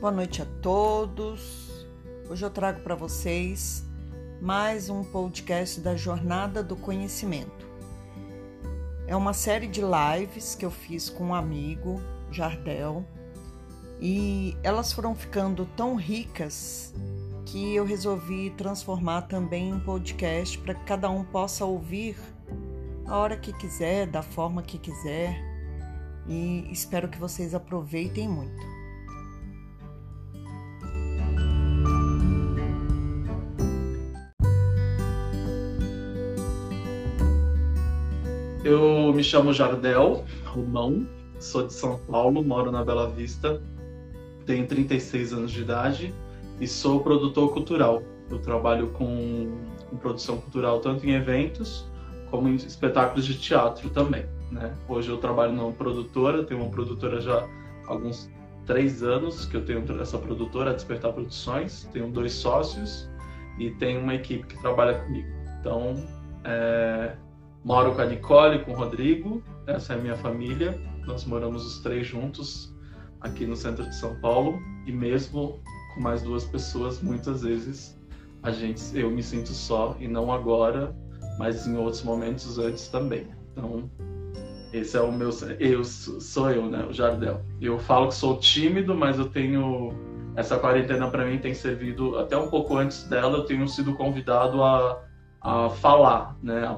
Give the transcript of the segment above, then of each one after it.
Boa noite a todos. Hoje eu trago para vocês mais um podcast da Jornada do Conhecimento. É uma série de lives que eu fiz com um amigo, Jardel, e elas foram ficando tão ricas que eu resolvi transformar também em podcast para que cada um possa ouvir a hora que quiser, da forma que quiser, e espero que vocês aproveitem muito. Eu me chamo Jardel Romão, sou de São Paulo, moro na Bela Vista, tenho 36 anos de idade e sou produtor cultural. Eu trabalho com, com produção cultural tanto em eventos como em espetáculos de teatro também. Né? Hoje eu trabalho numa produtora, tenho uma produtora já há alguns três anos que eu tenho essa produtora, Despertar Produções, tenho dois sócios e tenho uma equipe que trabalha comigo. Então, é, Moro com a Nicole, com o Rodrigo, essa é a minha família. Nós moramos os três juntos aqui no centro de São Paulo e mesmo com mais duas pessoas, muitas vezes a gente, eu me sinto só e não agora, mas em outros momentos antes também. Então, esse é o meu, eu sou eu, né, o Jardel. Eu falo que sou tímido, mas eu tenho essa quarentena para mim tem servido até um pouco antes dela, eu tenho sido convidado a a falar, né, a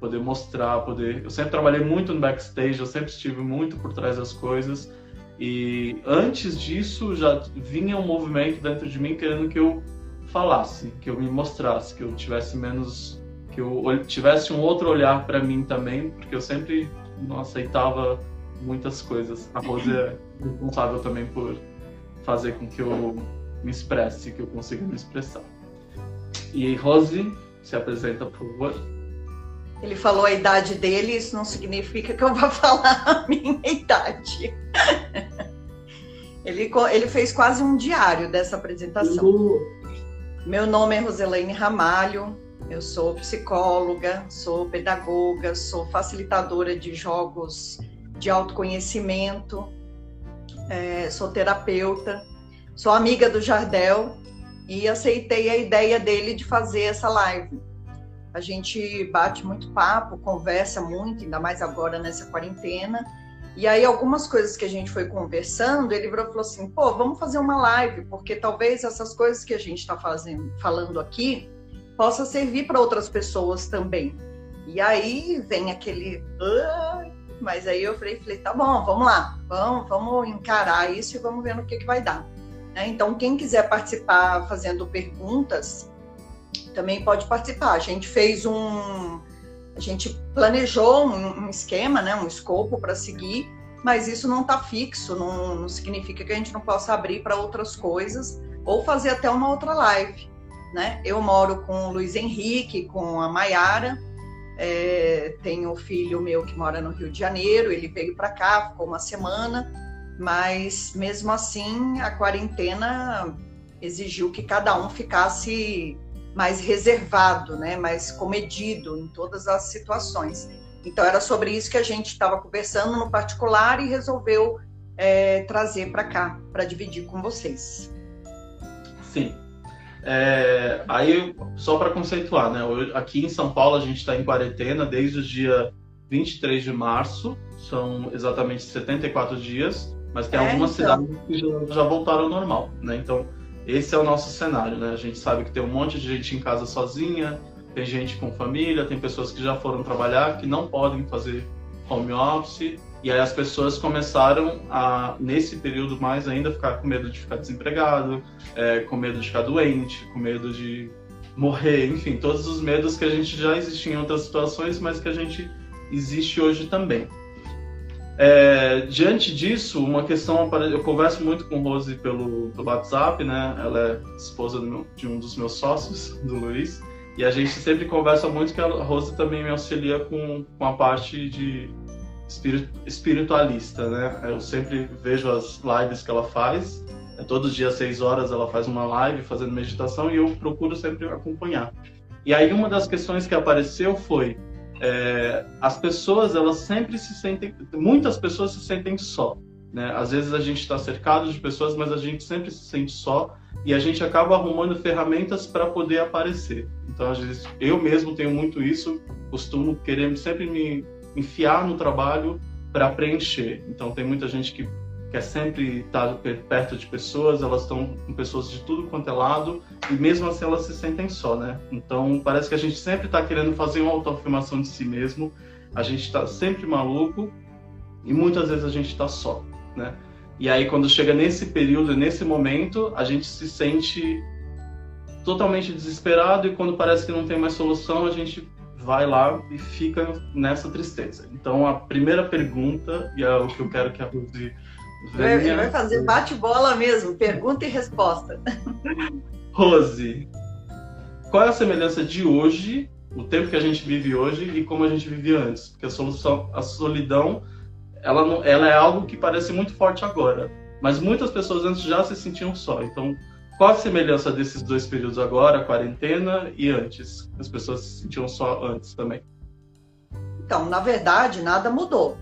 poder mostrar, poder. Eu sempre trabalhei muito no backstage, eu sempre estive muito por trás das coisas e antes disso já vinha um movimento dentro de mim querendo que eu falasse, que eu me mostrasse, que eu tivesse menos, que eu tivesse um outro olhar para mim também, porque eu sempre não aceitava muitas coisas. A Rose é responsável também por fazer com que eu me expresse, que eu consiga me expressar. E Rose, se apresenta, por favor. Ele falou a idade dele, isso não significa que eu vá falar a minha idade. ele, ele fez quase um diário dessa apresentação. Uhum. Meu nome é Roselaine Ramalho, eu sou psicóloga, sou pedagoga, sou facilitadora de jogos de autoconhecimento, é, sou terapeuta, sou amiga do Jardel, e aceitei a ideia dele de fazer essa live. A gente bate muito papo, conversa muito, ainda mais agora nessa quarentena. E aí, algumas coisas que a gente foi conversando, ele virou falou assim: pô, vamos fazer uma live, porque talvez essas coisas que a gente está falando aqui, possa servir para outras pessoas também. E aí vem aquele. Mas aí eu falei, falei, tá bom, vamos lá, vamos, vamos encarar isso e vamos ver no que, que vai dar. Né? Então, quem quiser participar fazendo perguntas, também pode participar. A gente fez um. A gente planejou um, um esquema, né, um escopo para seguir, mas isso não está fixo, não, não significa que a gente não possa abrir para outras coisas ou fazer até uma outra live. Né? Eu moro com o Luiz Henrique, com a Maiara, é, tenho filho meu que mora no Rio de Janeiro, ele veio para cá, ficou uma semana, mas mesmo assim a quarentena exigiu que cada um ficasse mais reservado, né, mais comedido em todas as situações. Então era sobre isso que a gente estava conversando no particular e resolveu é, trazer para cá para dividir com vocês. Sim. É, aí só para conceituar, né? Aqui em São Paulo a gente está em quarentena desde o dia 23 de março, são exatamente 74 dias mas tem é, algumas então. cidades que já, já, voltaram ao normal, né? Então, esse é o nosso cenário, né? A gente sabe que tem um monte de gente em casa sozinha, tem gente com família, tem pessoas que já foram trabalhar, que não podem fazer home office, e aí as pessoas começaram a, nesse período mais ainda, ficar com medo de ficar desempregado, é, com medo de ficar doente, com medo de morrer, enfim, todos os medos que a gente já existia em outras situações, mas que a gente existe hoje também. É, diante disso, uma questão, eu converso muito com Rose pelo, pelo WhatsApp, né? Ela é esposa meu, de um dos meus sócios, do Luiz, e a gente sempre conversa muito que a Rose também me auxilia com, com a parte de espiritualista, né? Eu sempre vejo as lives que ela faz, é, todos os dias, seis horas, ela faz uma live fazendo meditação e eu procuro sempre acompanhar. E aí uma das questões que apareceu foi é, as pessoas elas sempre se sentem, muitas pessoas se sentem só. Né? Às vezes a gente está cercado de pessoas, mas a gente sempre se sente só e a gente acaba arrumando ferramentas para poder aparecer. Então, às vezes, eu mesmo tenho muito isso, costumo querer sempre me enfiar no trabalho para preencher. Então, tem muita gente que quer sempre estar perto de pessoas, elas estão com pessoas de tudo quanto é lado e mesmo assim elas se sentem só, né? Então, parece que a gente sempre está querendo fazer uma autoafirmação de si mesmo, a gente está sempre maluco e muitas vezes a gente está só, né? E aí, quando chega nesse período, nesse momento, a gente se sente totalmente desesperado e quando parece que não tem mais solução, a gente vai lá e fica nessa tristeza. Então, a primeira pergunta, e é o que eu quero que a Rose venha... Ele vai fazer bate-bola mesmo, pergunta e resposta. Rose, qual é a semelhança de hoje, o tempo que a gente vive hoje e como a gente vivia antes? Porque a solução, a solidão ela, não, ela é algo que parece muito forte agora, mas muitas pessoas antes já se sentiam só. Então, qual a semelhança desses dois períodos agora, quarentena e antes? As pessoas se sentiam só antes também. Então, na verdade, nada mudou.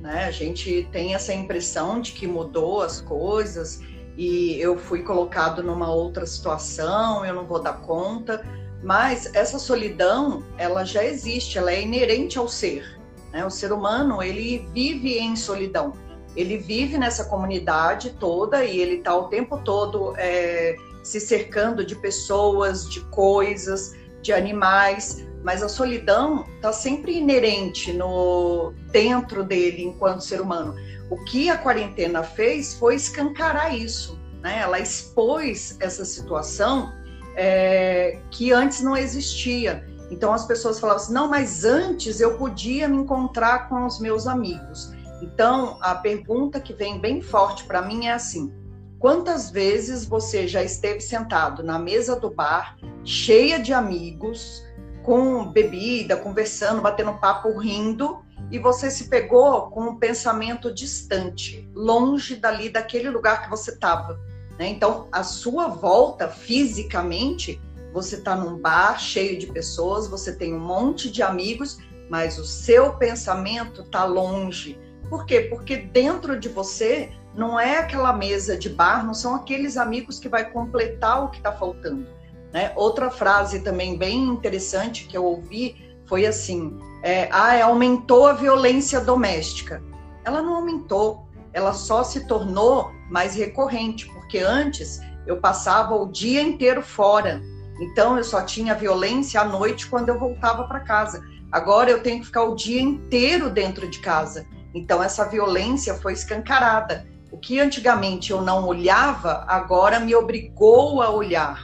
Né? A gente tem essa impressão de que mudou as coisas e eu fui colocado numa outra situação, eu não vou dar conta. Mas essa solidão, ela já existe, ela é inerente ao ser. Né? O ser humano ele vive em solidão, ele vive nessa comunidade toda e ele está o tempo todo é, se cercando de pessoas, de coisas, de animais, mas a solidão está sempre inerente no dentro dele enquanto ser humano. O que a quarentena fez foi escancarar isso, né? Ela expôs essa situação é, que antes não existia. Então as pessoas falavam assim: não, mas antes eu podia me encontrar com os meus amigos. Então a pergunta que vem bem forte para mim é assim: quantas vezes você já esteve sentado na mesa do bar, cheia de amigos, com bebida, conversando, batendo papo, rindo, e você se pegou com um pensamento distante, longe dali daquele lugar que você estava? Né? Então a sua volta fisicamente você está num bar cheio de pessoas, você tem um monte de amigos, mas o seu pensamento está longe. Por quê? Porque dentro de você não é aquela mesa de bar, não são aqueles amigos que vai completar o que está faltando. Né? Outra frase também bem interessante que eu ouvi foi assim: é, ah, aumentou a violência doméstica. Ela não aumentou, ela só se tornou mais recorrente, porque antes eu passava o dia inteiro fora, então eu só tinha violência à noite quando eu voltava para casa. Agora eu tenho que ficar o dia inteiro dentro de casa. Então essa violência foi escancarada. O que antigamente eu não olhava, agora me obrigou a olhar.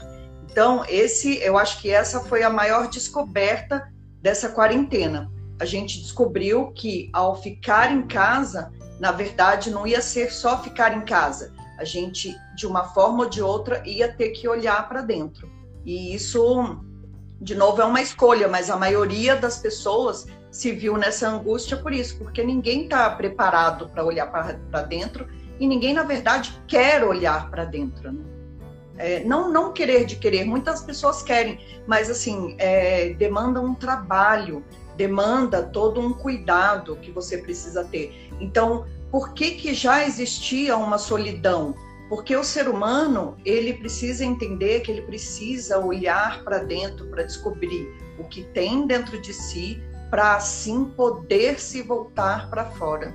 Então esse, eu acho que essa foi a maior descoberta dessa quarentena. A gente descobriu que ao ficar em casa, na verdade não ia ser só ficar em casa. A gente, de uma forma ou de outra, ia ter que olhar para dentro. E isso, de novo, é uma escolha, mas a maioria das pessoas se viu nessa angústia por isso, porque ninguém está preparado para olhar para dentro e ninguém, na verdade, quer olhar para dentro. Né? É, não, não querer de querer, muitas pessoas querem, mas assim, é, demanda um trabalho, demanda todo um cuidado que você precisa ter. Então, por que, que já existia uma solidão? Porque o ser humano, ele precisa entender que ele precisa olhar para dentro para descobrir o que tem dentro de si, para assim poder se voltar para fora.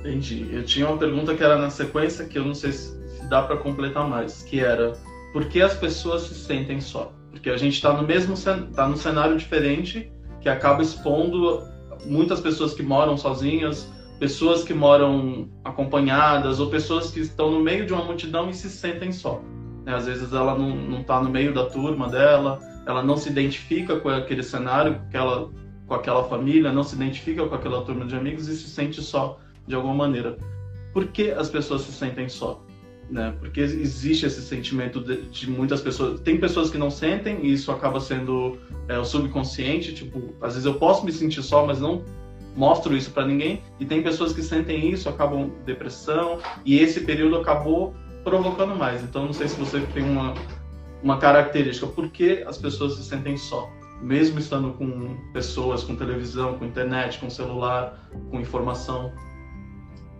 Entendi. Eu tinha uma pergunta que era na sequência que eu não sei se dá para completar mais, que era por que as pessoas se sentem só? Porque a gente está no mesmo está no cenário diferente que acaba expondo muitas pessoas que moram sozinhas, pessoas que moram acompanhadas ou pessoas que estão no meio de uma multidão e se sentem só. Né? Às vezes ela não está no meio da turma dela, ela não se identifica com aquele cenário, com aquela, com aquela família, não se identifica com aquela turma de amigos e se sente só de alguma maneira. Por que as pessoas se sentem só? Né? Porque existe esse sentimento de, de, muitas pessoas. Tem pessoas que não sentem e isso acaba sendo é, o subconsciente. Tipo, às vezes eu posso me sentir só, mas não mostro isso para ninguém. E tem pessoas que sentem isso, acabam depressão, e esse período acabou provocando mais. Então, não sei se você tem uma, uma característica, por que as pessoas se sentem só? Mesmo estando com pessoas, com televisão, com internet, com celular, com informação.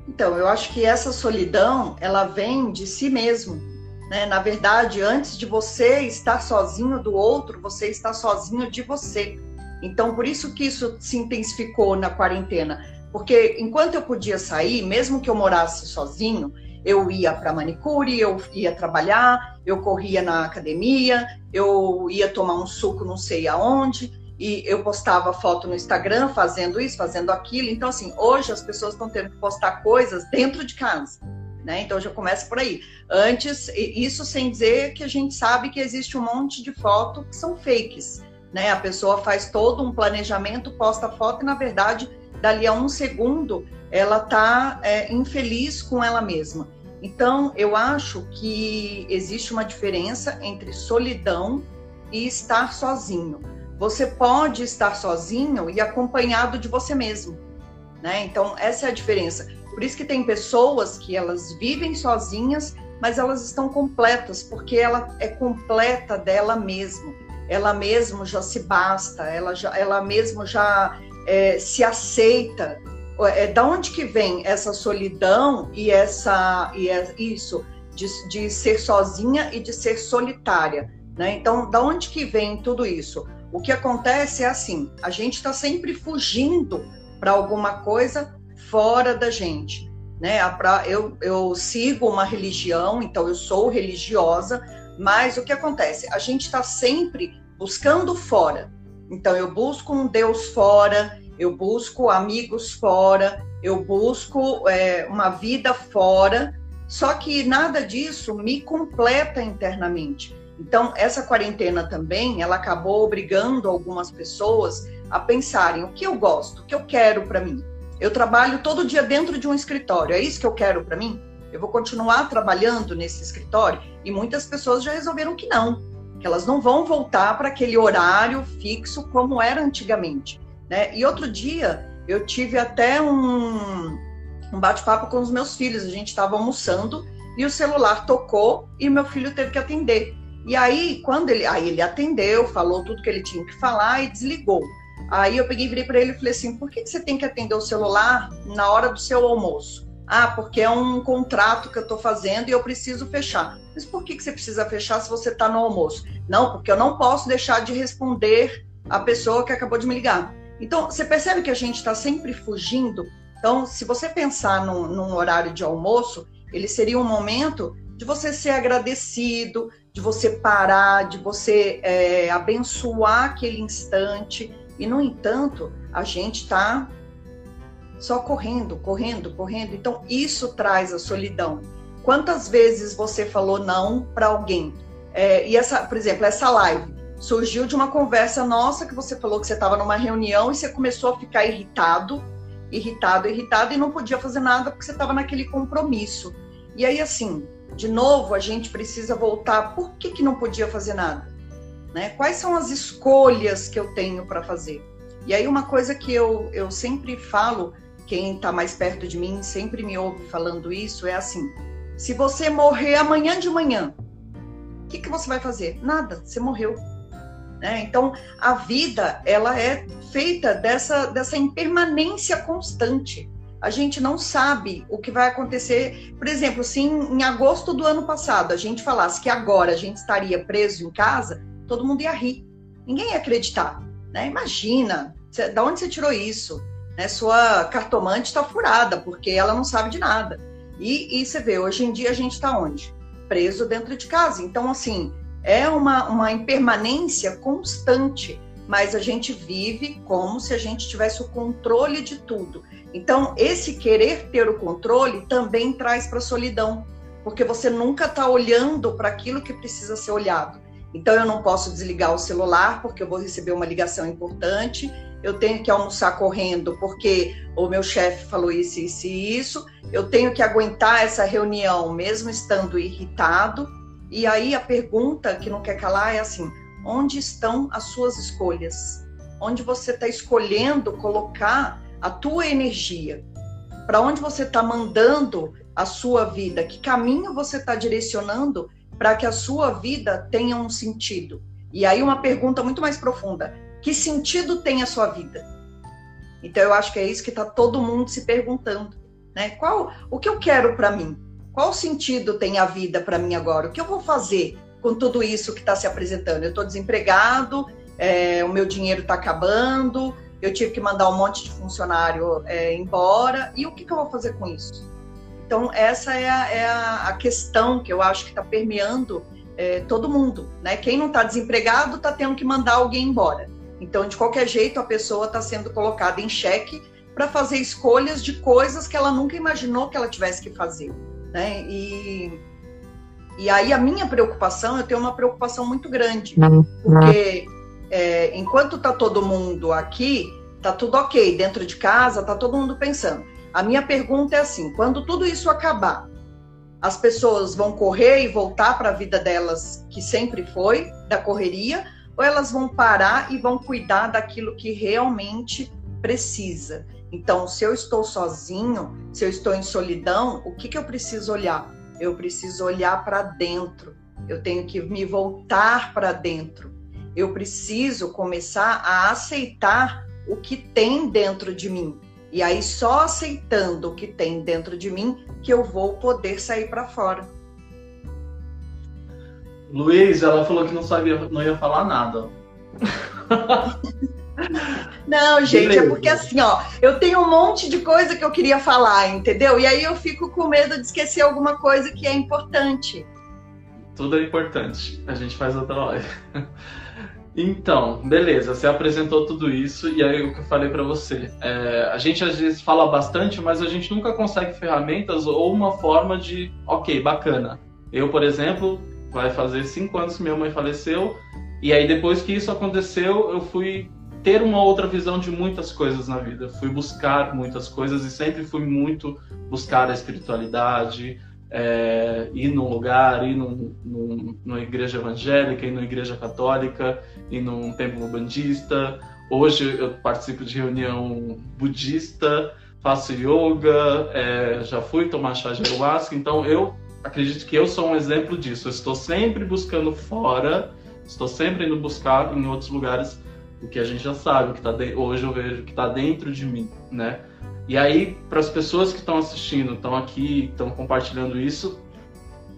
Então, eu acho que essa solidão, ela vem de si mesmo. Né? Na verdade, antes de você estar sozinho do outro, você está sozinho de você. Então, por isso que isso se intensificou na quarentena. Porque enquanto eu podia sair, mesmo que eu morasse sozinho, eu ia para manicure, eu ia trabalhar, eu corria na academia, eu ia tomar um suco não sei aonde, e eu postava foto no Instagram fazendo isso, fazendo aquilo. Então, assim, hoje as pessoas estão tendo que postar coisas dentro de casa. Né? Então já começa por aí. Antes, isso sem dizer que a gente sabe que existe um monte de foto que são fakes. Né? A pessoa faz todo um planejamento, posta foto e, na verdade, dali a um segundo, ela está é, infeliz com ela mesma. Então, eu acho que existe uma diferença entre solidão e estar sozinho. Você pode estar sozinho e acompanhado de você mesmo, né? Então, essa é a diferença. Por isso que tem pessoas que elas vivem sozinhas, mas elas estão completas, porque ela é completa dela mesma. Ela mesmo já se basta, ela, já, ela mesmo já é, se aceita, é, da onde que vem essa solidão e essa e é isso de, de ser sozinha e de ser solitária, né? Então, da onde que vem tudo isso? O que acontece é assim: a gente está sempre fugindo para alguma coisa fora da gente, né? Eu, eu sigo uma religião, então eu sou religiosa, mas o que acontece? A gente está sempre buscando fora. Então eu busco um Deus fora, eu busco amigos fora, eu busco é, uma vida fora, só que nada disso me completa internamente. Então, essa quarentena também, ela acabou obrigando algumas pessoas a pensarem o que eu gosto, o que eu quero para mim. Eu trabalho todo dia dentro de um escritório, é isso que eu quero para mim? Eu vou continuar trabalhando nesse escritório? E muitas pessoas já resolveram que não, que elas não vão voltar para aquele horário fixo como era antigamente. Né? E outro dia eu tive até um, um bate-papo com os meus filhos. A gente estava almoçando e o celular tocou e meu filho teve que atender. E aí, quando ele, aí ele atendeu, falou tudo que ele tinha que falar e desligou. Aí eu peguei e virei para ele e falei assim: por que, você tem que atender o celular na hora do seu almoço? Ah, porque é um contrato que eu estou fazendo e eu preciso fechar. Mas por que, que você precisa fechar se você está no almoço? Não, porque eu não posso deixar de responder a pessoa que acabou de me ligar. Então, você percebe que a gente está sempre fugindo? Então, se você pensar num, num, horário de almoço, ele seria um momento de você ser agradecido, de você parar, de você é, abençoar aquele instante. E, no entanto, a gente está só correndo, correndo, correndo. Então, isso traz a solidão. Quantas vezes você falou não para alguém? É, e essa, por exemplo, essa live surgiu de uma conversa nossa que você falou que você estava numa reunião e você começou a ficar irritado, irritado, irritado e não podia fazer nada porque você estava naquele compromisso. E aí, assim, de novo, a gente precisa voltar. Por que, que não podia fazer nada? Né? Quais são as escolhas que eu tenho para fazer? E aí, uma coisa que eu, eu sempre falo, quem está mais perto de mim sempre me ouve falando isso, é assim: se você morrer amanhã de manhã, o que, que você vai fazer? Nada, você morreu né? Então, a vida ela é feita dessa, dessa impermanência constante. A gente não sabe o que vai acontecer. Por exemplo, se em, em agosto do ano passado a gente falasse que agora a gente estaria preso em casa, todo mundo ia rir. Ninguém ia acreditar. Né? Imagina, cê, da onde você tirou isso? Né? Sua cartomante está furada, porque ela não sabe de nada. E, e você vê, hoje em dia a gente está onde? Preso dentro de casa. Então, assim, é uma, uma impermanência constante, mas a gente vive como se a gente tivesse o controle de tudo. Então, esse querer ter o controle também traz para a solidão, porque você nunca está olhando para aquilo que precisa ser olhado. Então, eu não posso desligar o celular porque eu vou receber uma ligação importante, eu tenho que almoçar correndo porque o meu chefe falou isso, isso e isso, eu tenho que aguentar essa reunião mesmo estando irritado e aí a pergunta que não quer calar é assim: onde estão as suas escolhas? Onde você está escolhendo colocar a tua energia? Para onde você está mandando a sua vida? Que caminho você está direcionando para que a sua vida tenha um sentido? E aí uma pergunta muito mais profunda: que sentido tem a sua vida? Então eu acho que é isso que está todo mundo se perguntando. né? Qual o que eu quero para mim? Qual sentido tem a vida para mim agora? O que eu vou fazer com tudo isso que está se apresentando? Eu estou desempregado, é, o meu dinheiro está acabando, eu tive que mandar um monte de funcionário é, embora, e o que, que, eu vou fazer com isso? Então, essa é a, é a questão que eu acho que está permeando é, todo mundo. Né? Quem não está desempregado está tendo que mandar alguém embora. Então, de qualquer jeito, a pessoa está sendo colocada em xeque para fazer escolhas de coisas que ela nunca imaginou que ela tivesse que fazer. Né? E, e aí a minha preocupação, eu tenho uma preocupação muito grande, porque é, enquanto está todo mundo aqui, está tudo ok, dentro de casa, está todo mundo pensando. A minha pergunta é assim: quando tudo isso acabar, as pessoas vão correr e voltar para a vida delas que sempre foi, da correria, ou elas vão parar e vão cuidar daquilo que realmente precisa? Então, se eu estou sozinho, se eu estou em solidão, o que, que eu preciso olhar? Eu preciso olhar para dentro. Eu tenho que me voltar para dentro eu preciso começar a aceitar o que tem dentro de mim. E aí, só aceitando o que tem dentro de mim, que eu vou poder sair para fora. Luiz, ela falou que não sabia, não ia falar nada. Não, gente, Beleza. é porque assim, ó, eu tenho um monte de coisa que eu queria falar, entendeu? E aí eu fico com medo de esquecer alguma coisa que é importante. Tudo é importante. A gente faz outra live. Então, beleza, você apresentou tudo isso e aí o que eu falei para você. É, a gente às vezes fala bastante, mas a gente nunca consegue ferramentas ou uma forma de, ok, bacana. Eu, por exemplo, vai fazer cinco anos que minha mãe faleceu e aí depois que isso aconteceu, eu fui ter uma outra visão de muitas coisas na vida. Fui buscar muitas coisas e sempre fui muito buscar a espiritualidade, é, ir num lugar, ir num, num, numa igreja evangélica, ir numa igreja católica, ir num templo bandista. Hoje eu participo de reunião budista, faço yoga, é, já fui tomar chá de ayahuasca, então eu acredito que eu sou um exemplo disso. Eu estou sempre buscando fora, estou sempre indo buscar em outros lugares o que a gente já sabe, o que tá de... hoje eu vejo que está dentro de mim, né? E aí, para as pessoas que estão assistindo, estão aqui, estão compartilhando isso,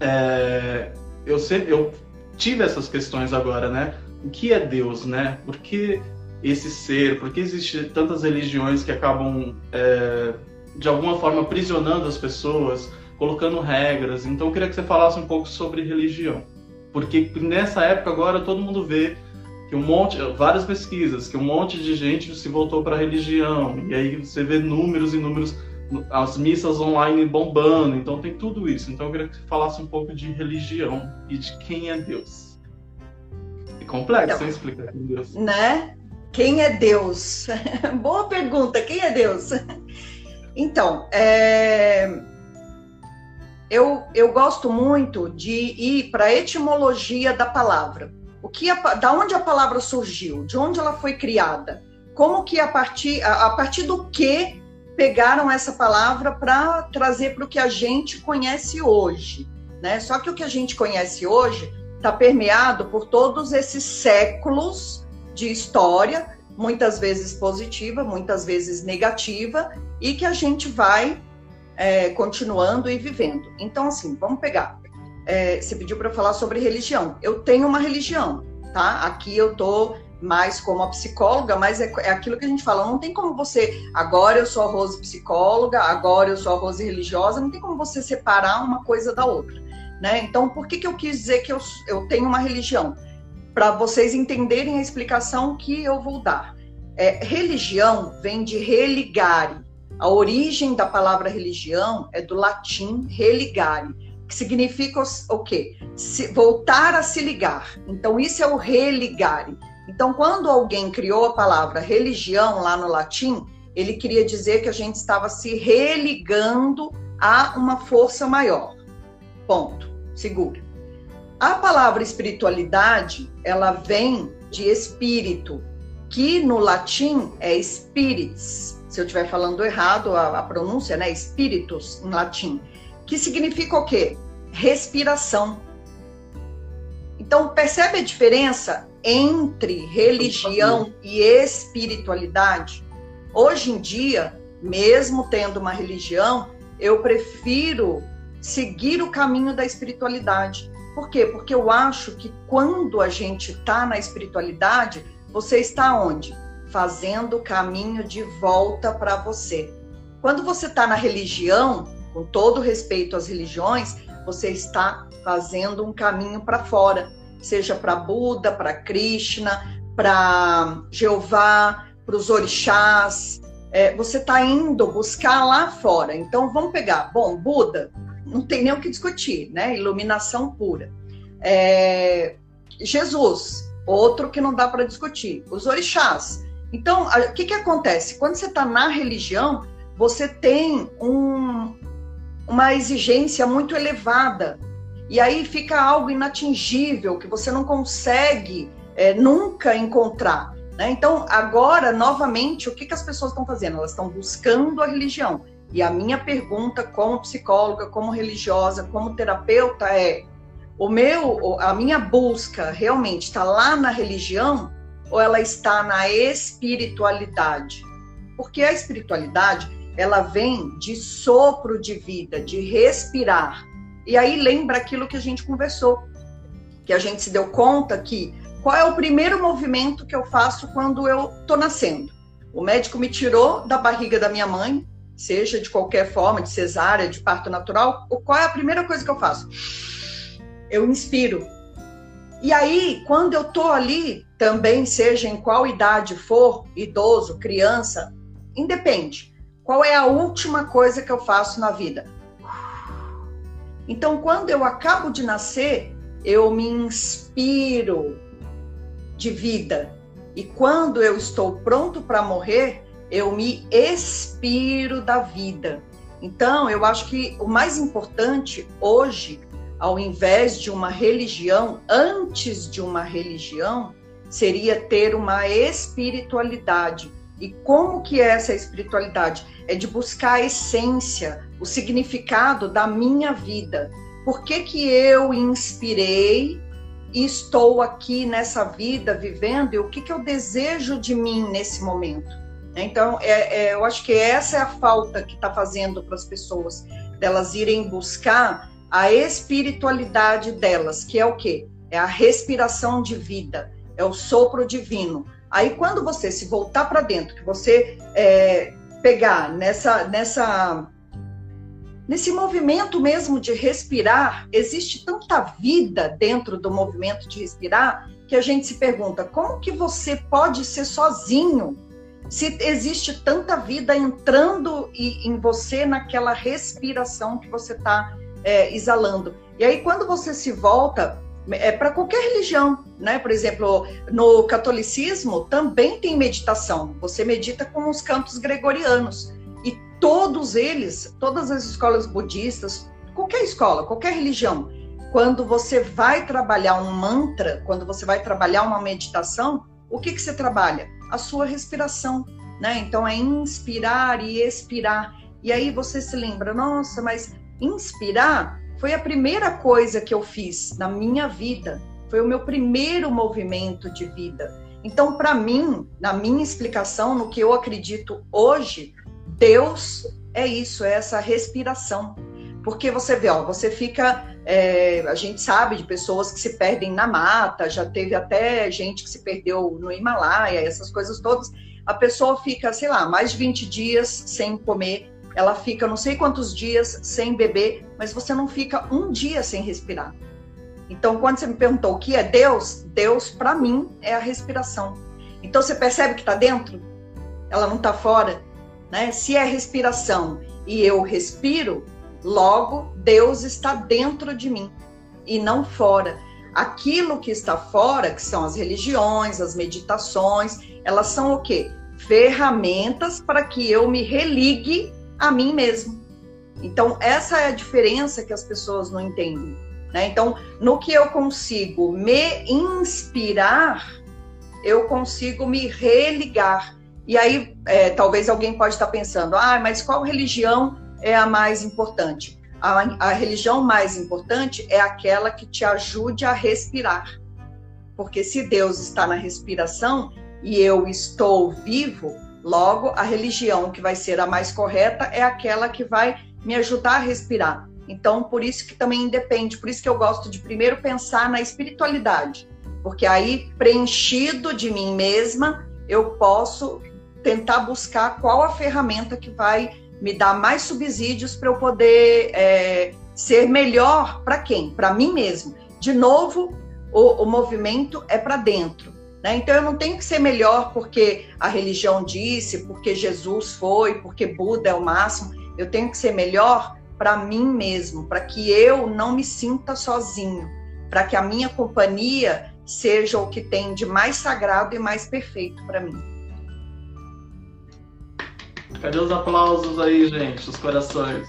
é, eu, sempre, eu tive essas questões agora, né? O que é Deus, né? Por que esse ser? Por que existem tantas religiões que acabam, é, de alguma forma, aprisionando as pessoas, colocando regras? Então, eu queria que você falasse um pouco sobre religião. Porque nessa época agora todo mundo vê que um monte, várias pesquisas, que um monte de gente se voltou para a religião, e aí você vê números e números, as missas online bombando, então tem tudo isso. Então eu queria que você falasse um pouco de religião e de quem é Deus. É complexo, então, explicar quem é Deus. Né? Quem é Deus? Boa pergunta, quem é Deus? Então, é... eu, eu gosto muito de ir para a etimologia da palavra. O que a, da onde a palavra surgiu? De onde ela foi criada? Como que a partir a, a partir do que pegaram essa palavra para trazer para o que a gente conhece hoje, né? Só que o que a gente conhece hoje está permeado por todos esses séculos de história, muitas vezes positiva, muitas vezes negativa, e que a gente vai é, continuando e vivendo. Então, assim, vamos pegar é, você pediu para falar sobre religião. Eu tenho uma religião, tá? Aqui eu tô mais como a psicóloga, mas é, é, aquilo que a gente fala, não tem como você, agora eu sou a Rose psicóloga, agora eu sou a Rose religiosa, não tem como você separar uma coisa da outra, né? Então, por que, que eu quis dizer que eu, eu tenho uma religião? Para vocês entenderem a explicação que eu vou dar. É, religião vem de religare. A origem da palavra religião é do latim religare que significa o quê? Se, voltar a se ligar. Então, isso é o religare. Então, quando alguém criou a palavra religião lá no latim, ele queria dizer que a gente estava se religando a uma força maior. Ponto. Segura. A palavra espiritualidade, ela vem de espírito, que no latim é spirits. Se eu estiver falando errado a, a pronúncia, né? Espíritos em latim que significa o quê? Respiração. Então, percebe a diferença entre religião e espiritualidade? Hoje em dia, mesmo tendo uma religião, eu prefiro seguir o caminho da espiritualidade. Por quê? Porque eu acho que quando a gente está na espiritualidade, você está onde? Fazendo o caminho de volta para você. Quando você está na religião, com todo respeito às religiões, você está fazendo um caminho para fora, seja para Buda, para Krishna, para Jeová, para os orixás. É, você está indo buscar lá fora. Então vamos pegar. Bom, Buda, não tem nem o que discutir, né? Iluminação pura. É, Jesus, outro que não dá para discutir. Os orixás. Então, o que, que acontece? Quando você está na religião, você tem um, uma exigência muito elevada. E aí fica algo inatingível que você não consegue é, nunca encontrar. Né? Então, agora, novamente, o que, que as pessoas estão fazendo? Elas estão buscando a religião. E a minha pergunta, como psicóloga, como religiosa, como terapeuta, é: o meu, a minha busca realmente está lá na religião ou ela está na espiritualidade? Porque a espiritualidade ela vem de sopro de vida, de respirar. E aí lembra aquilo que a gente conversou, que a gente se deu conta que qual é o primeiro movimento que eu faço quando eu tô nascendo? O médico me tirou da barriga da minha mãe, seja de qualquer forma, de cesárea, de parto natural, qual é a primeira coisa que eu faço? Eu inspiro. E aí, quando eu tô ali, também seja em qual idade for, idoso, criança, independe. Qual é a última coisa que eu faço na vida? Então, quando eu acabo de nascer, eu me inspiro de vida. E quando eu estou pronto para morrer, eu me expiro da vida. Então, eu acho que o mais importante hoje, ao invés de uma religião, antes de uma religião, seria ter uma espiritualidade. E como que é essa espiritualidade? é de buscar a essência, o significado da minha vida. Por que, que eu inspirei e estou aqui nessa vida vivendo e o que, que eu desejo de mim nesse momento? Então, é, é, eu acho que essa é a falta que está fazendo para as pessoas, delas irem buscar a espiritualidade delas, que é o quê? É a respiração de vida, é o sopro divino. Aí, quando você se voltar para dentro, que você é, pegar nessa, nessa, nesse movimento mesmo de respirar, existe tanta vida dentro do movimento de respirar que a gente se pergunta como que você pode ser sozinho se existe tanta vida entrando em você naquela respiração que você está é, exalando. E aí, quando você se volta é para qualquer religião, né? Por exemplo, no catolicismo também tem meditação. Você medita com os cantos gregorianos e todos eles, todas as escolas budistas, qualquer escola, qualquer religião, quando você vai trabalhar um mantra, quando você vai trabalhar uma meditação, o que que você trabalha? A sua respiração, né? Então é inspirar e expirar. E aí você se lembra, nossa, mas inspirar foi a primeira coisa que eu fiz na minha vida, foi o meu primeiro movimento de vida. Então, para mim, na minha explicação, no que eu acredito hoje, Deus é isso, é essa respiração. Porque você vê, ó, você fica. É, a gente sabe de pessoas que se perdem na mata, já teve até gente que se perdeu no Himalaia, essas coisas todas. A pessoa fica, sei lá, mais de 20 dias sem comer ela fica não sei quantos dias sem beber, mas você não fica um dia sem respirar. Então, quando você me perguntou o que é Deus, Deus para mim é a respiração. Então, você percebe que está dentro? Ela não está fora, né? Se é respiração e eu respiro, logo Deus está dentro de mim e não fora. Aquilo que está fora, que são as religiões, as meditações, elas são o quê? Ferramentas para que eu me religue a mim mesmo. Então, essa é a diferença que as pessoas não entendem. Né? Então, no que eu consigo me inspirar, eu consigo me religar. E aí, é, talvez alguém pode estar pensando, ah, mas qual religião é a mais importante? A, a religião mais importante é aquela que te ajude a respirar. Porque se Deus está na respiração e eu estou vivo, Logo, a religião que vai ser a mais correta é aquela que vai me ajudar a respirar. Então, por isso que também independe, por isso que eu gosto de primeiro pensar na espiritualidade, porque aí, preenchido de mim mesma, eu posso tentar buscar qual a ferramenta que vai me dar mais subsídios para eu poder é, ser melhor para quem? Para mim mesmo. De novo, o, o movimento é para dentro. Né? Então eu não tenho que ser melhor porque a religião disse, porque Jesus foi, porque Buda é o máximo. Eu tenho que ser melhor para mim mesmo, para que eu não me sinta sozinho, para que a minha companhia seja o que tem de mais sagrado e mais perfeito para mim. Cadê os aplausos aí, gente? Os corações.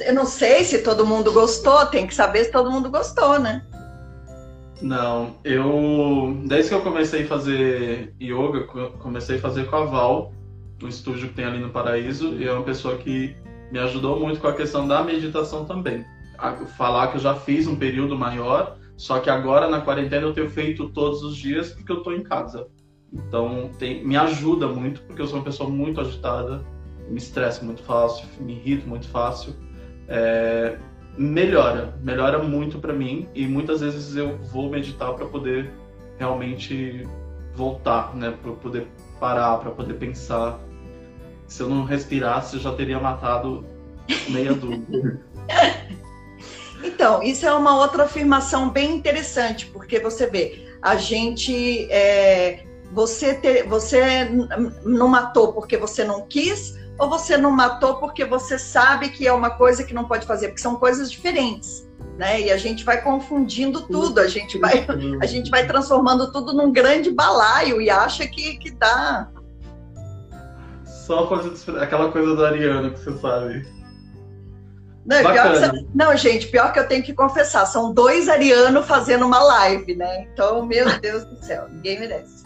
Eu não sei se todo mundo gostou, tem que saber se todo mundo gostou, né? Não, eu. Desde que eu comecei a fazer yoga, comecei a fazer com a Val, no estúdio que tem ali no Paraíso, e é uma pessoa que me ajudou muito com a questão da meditação também. falar que eu já fiz um período maior, só que agora na quarentena eu tenho feito todos os dias porque eu estou em casa. Então tem, me ajuda muito, porque eu sou uma pessoa muito agitada, me estresso muito fácil, me irrito muito fácil. É, melhora, melhora muito para mim e muitas vezes eu vou meditar para poder realmente voltar, né, para poder parar, para poder pensar. Se eu não respirasse, eu já teria matado meia dúvida. então, isso é uma outra afirmação bem interessante, porque você vê, a gente é, você ter, você não matou porque você não quis ou você não matou porque você sabe que é uma coisa que não pode fazer, porque são coisas diferentes. Né? E a gente vai confundindo tudo, a gente vai, a gente vai transformando tudo num grande balaio e acha que, que dá. Só aquela coisa do Ariano que você sabe. Não, que, não, gente, pior que eu tenho que confessar, são dois arianos fazendo uma live, né? Então, meu Deus do céu, ninguém merece.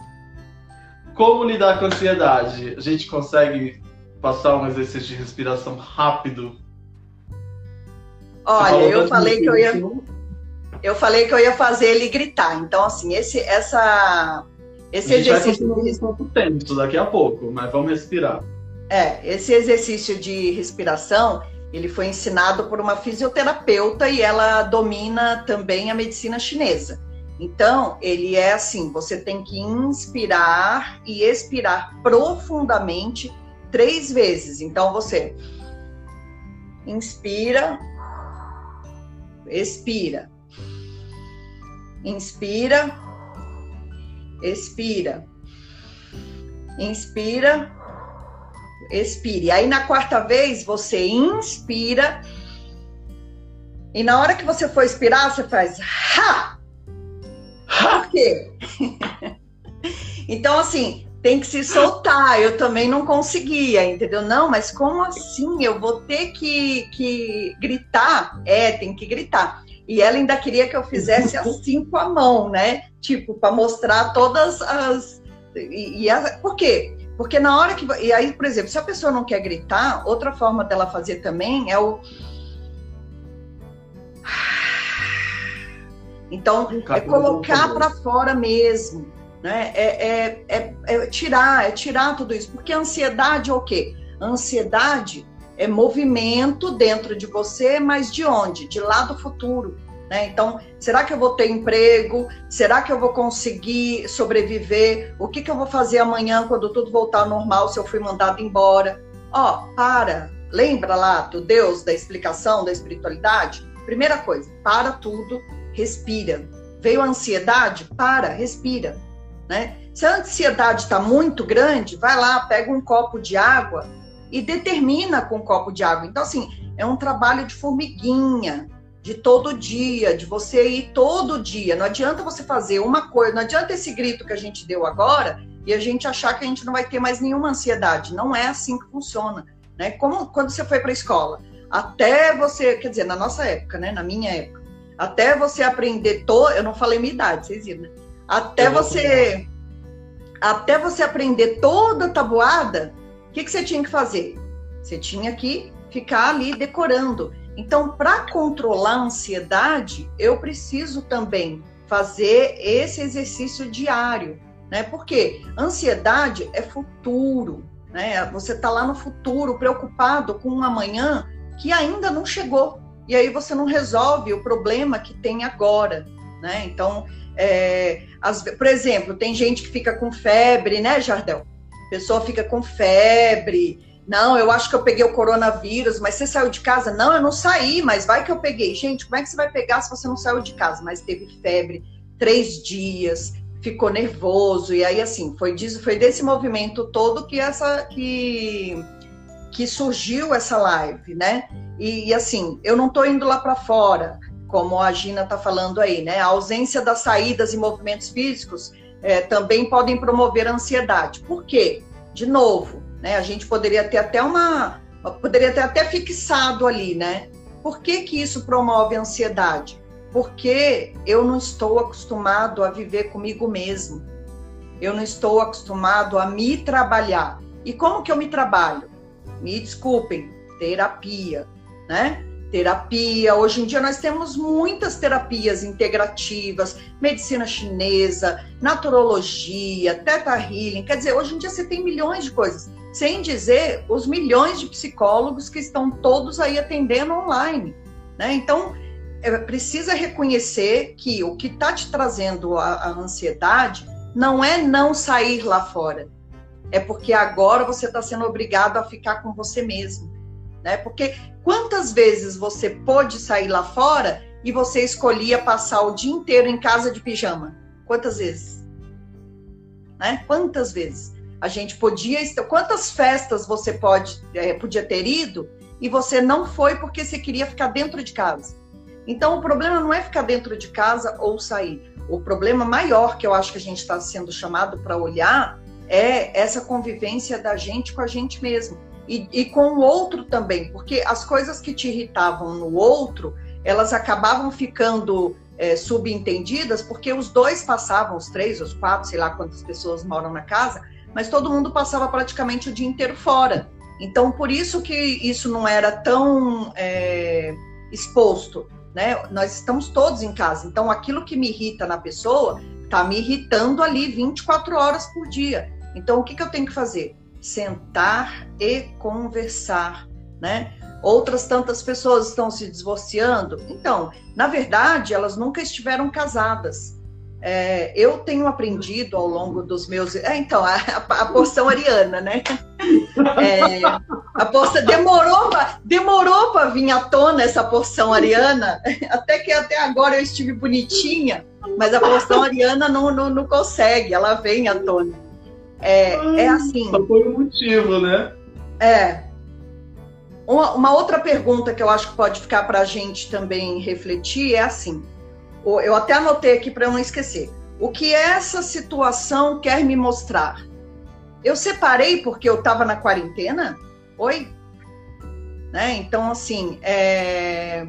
Como lidar com a ansiedade? A gente consegue passar um exercício de respiração rápido? Olha, eu falei que eu ia eu falei que eu ia fazer ele gritar. Então assim, esse essa esse exercício vai tempo daqui a pouco, mas vamos respirar. É, esse exercício de respiração, ele foi ensinado por uma fisioterapeuta e ela domina também a medicina chinesa. Então, ele é assim: você tem que inspirar e expirar profundamente três vezes. Então você inspira, expira, inspira, expira, inspira, expire. Aí na quarta vez você inspira e na hora que você for expirar você faz ha. Por quê? então assim tem que se soltar. Eu também não conseguia, entendeu? Não, mas como assim? Eu vou ter que, que gritar? É, tem que gritar. E ela ainda queria que eu fizesse assim com a mão, né? Tipo, para mostrar todas as. E, e. Por quê? Porque na hora que. E aí, por exemplo, se a pessoa não quer gritar, outra forma dela fazer também é o. Então, é colocar para fora mesmo né? É, é, é, é, tirar, é tirar tudo isso. Porque a ansiedade é o quê? A ansiedade é movimento dentro de você, mas de onde? De lá do futuro. Né? Então, será que eu vou ter emprego? Será que eu vou conseguir sobreviver? O que, que eu vou fazer amanhã quando tudo voltar ao normal se eu fui mandado embora? Ó, oh, para. Lembra lá do Deus, da explicação, da espiritualidade? Primeira coisa, para tudo, respira. Veio a ansiedade? Para, respira. Né? Se a ansiedade está muito grande, vai lá, pega um copo de água e determina com um copo de água. Então, assim, é um trabalho de formiguinha, de todo dia, de você ir todo dia. Não adianta você fazer uma coisa, não adianta esse grito que a gente deu agora e a gente achar que a gente não vai ter mais nenhuma ansiedade. Não é assim que funciona. Né? Como quando você foi para a escola, até você, quer dizer, na nossa época, né? na minha época, até você aprender, to... eu não falei minha idade, vocês viram, né? Até você até você aprender toda a tabuada, o que, que você tinha que fazer? Você tinha que ficar ali decorando. Então, para controlar a ansiedade, eu preciso também fazer esse exercício diário, né? Porque ansiedade é futuro. né? Você está lá no futuro, preocupado com um amanhã que ainda não chegou. E aí você não resolve o problema que tem agora, né? Então, é, as, por exemplo, tem gente que fica com febre, né, Jardel? A pessoa fica com febre. Não, eu acho que eu peguei o coronavírus, mas você saiu de casa? Não, eu não saí, mas vai que eu peguei. Gente, como é que você vai pegar se você não saiu de casa? Mas teve febre três dias, ficou nervoso e aí assim foi disso, foi desse movimento todo que essa que que surgiu essa live, né? E, e assim, eu não estou indo lá para fora, como a Gina está falando aí, né? A ausência das saídas e movimentos físicos é, também podem promover a ansiedade. Por quê? De novo, né? A gente poderia ter até uma, poderia ter até fixado ali, né? Por que que isso promove ansiedade? porque eu não estou acostumado a viver comigo mesmo. Eu não estou acostumado a me trabalhar. E como que eu me trabalho? Me desculpem, terapia, né? Terapia. Hoje em dia nós temos muitas terapias integrativas, medicina chinesa, naturologia, teta healing. Quer dizer, hoje em dia você tem milhões de coisas. Sem dizer os milhões de psicólogos que estão todos aí atendendo online. Né? Então, é, precisa reconhecer que o que está te trazendo a, a ansiedade não é não sair lá fora, é porque agora você está sendo obrigado a ficar com você mesmo, né? Porque quantas vezes você pôde sair lá fora e você escolhia passar o dia inteiro em casa de pijama? Quantas vezes? Né? Quantas vezes? A gente podia. Quantas festas você pode, é, podia ter ido e você não foi porque você queria ficar dentro de casa? Então, o problema não é ficar dentro de casa ou sair. O problema maior que eu acho que a gente está sendo chamado para olhar é essa convivência da gente com a gente mesmo. E, e, com o outro também, porque as coisas que te irritavam no outro, elas acabavam ficando é, subentendidas, porque os dois passavam, os três, os quatro, sei lá quantas pessoas moram na casa, mas todo mundo passava praticamente o dia inteiro fora. Então, por isso que isso não era tão é, exposto né? Nós estamos todos em casa, então aquilo que me irrita na pessoa está me irritando ali 24 horas por dia. Então o que, que eu tenho que fazer? Sentar e conversar, né? Outras tantas pessoas estão se divorciando. Então, na verdade, elas nunca estiveram casadas. É, eu tenho aprendido ao longo dos meus. É, então, a, a, porção ariana, né? É, a porção demorou demorou para vir à tona essa porção ariana, até que até agora eu estive bonitinha, mas a porção ariana não, não, não consegue, ela vem à tona. É, é assim. Só foi o motivo, né? É. Uma, uma outra pergunta que eu acho que pode ficar para a gente também refletir é assim eu até anotei aqui para não esquecer. O que essa situação quer me mostrar? Eu separei porque eu estava na quarentena? Oi? Né? Então, assim, é...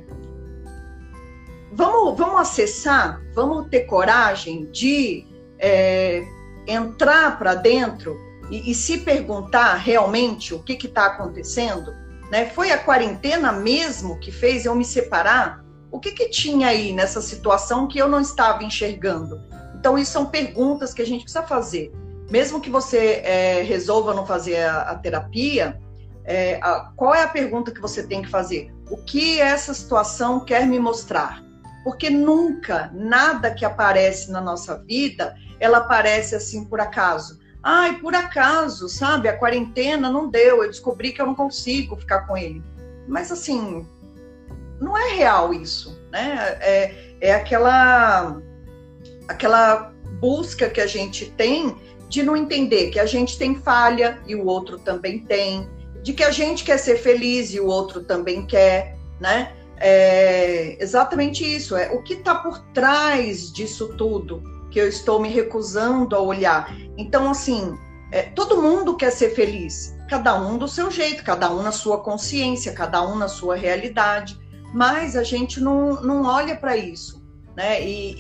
vamos, vamos acessar, vamos ter coragem de é, entrar para dentro e, e, se perguntar realmente o que está acontecendo. Né? Foi a quarentena mesmo que fez eu me separar? O que, que tinha aí nessa situação que eu não estava enxergando? Então, isso são perguntas que a gente precisa fazer. Mesmo que você é, resolva não fazer a, a terapia, é, a, qual é a pergunta que você tem que fazer? O que essa situação quer me mostrar? Porque nunca, nada que aparece na nossa vida, ela aparece assim por acaso. Ai, por acaso, sabe? A quarentena não deu, eu descobri que eu não consigo ficar com ele. Mas assim, não é real isso, né? É, é aquela, aquela busca que a gente tem de não entender que a gente tem falha e o outro também tem, de que a gente quer ser feliz e o outro também quer, né? É exatamente isso. É o que está por trás disso tudo que eu estou me recusando a olhar. Então, assim, é, todo mundo quer ser feliz, cada um do seu jeito, cada um na sua consciência, cada um na sua realidade mas a gente não, não olha para isso, né? E,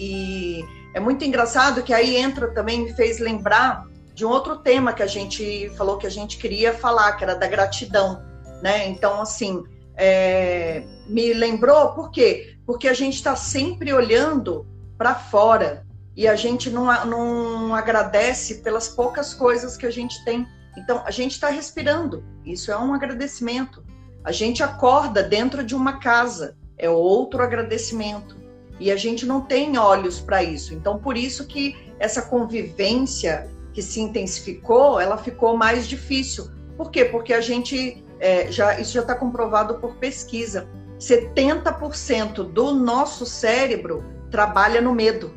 e, é muito engraçado que aí entra também, me fez lembrar de um outro tema que a gente falou que a gente queria falar, que era da gratidão, né? Então, assim, é, me lembrou, por quê? Porque a gente está sempre olhando para fora e a gente não, não agradece pelas poucas coisas que a gente tem Então, a gente está respirando, isso é um agradecimento. A gente acorda dentro de uma casa, é outro agradecimento. E a gente não tem olhos para isso. Então, por isso que essa convivência que se intensificou, ela ficou mais difícil. Por quê? Porque a gente é, já isso já está comprovado por pesquisa. 70% do nosso cérebro trabalha no medo.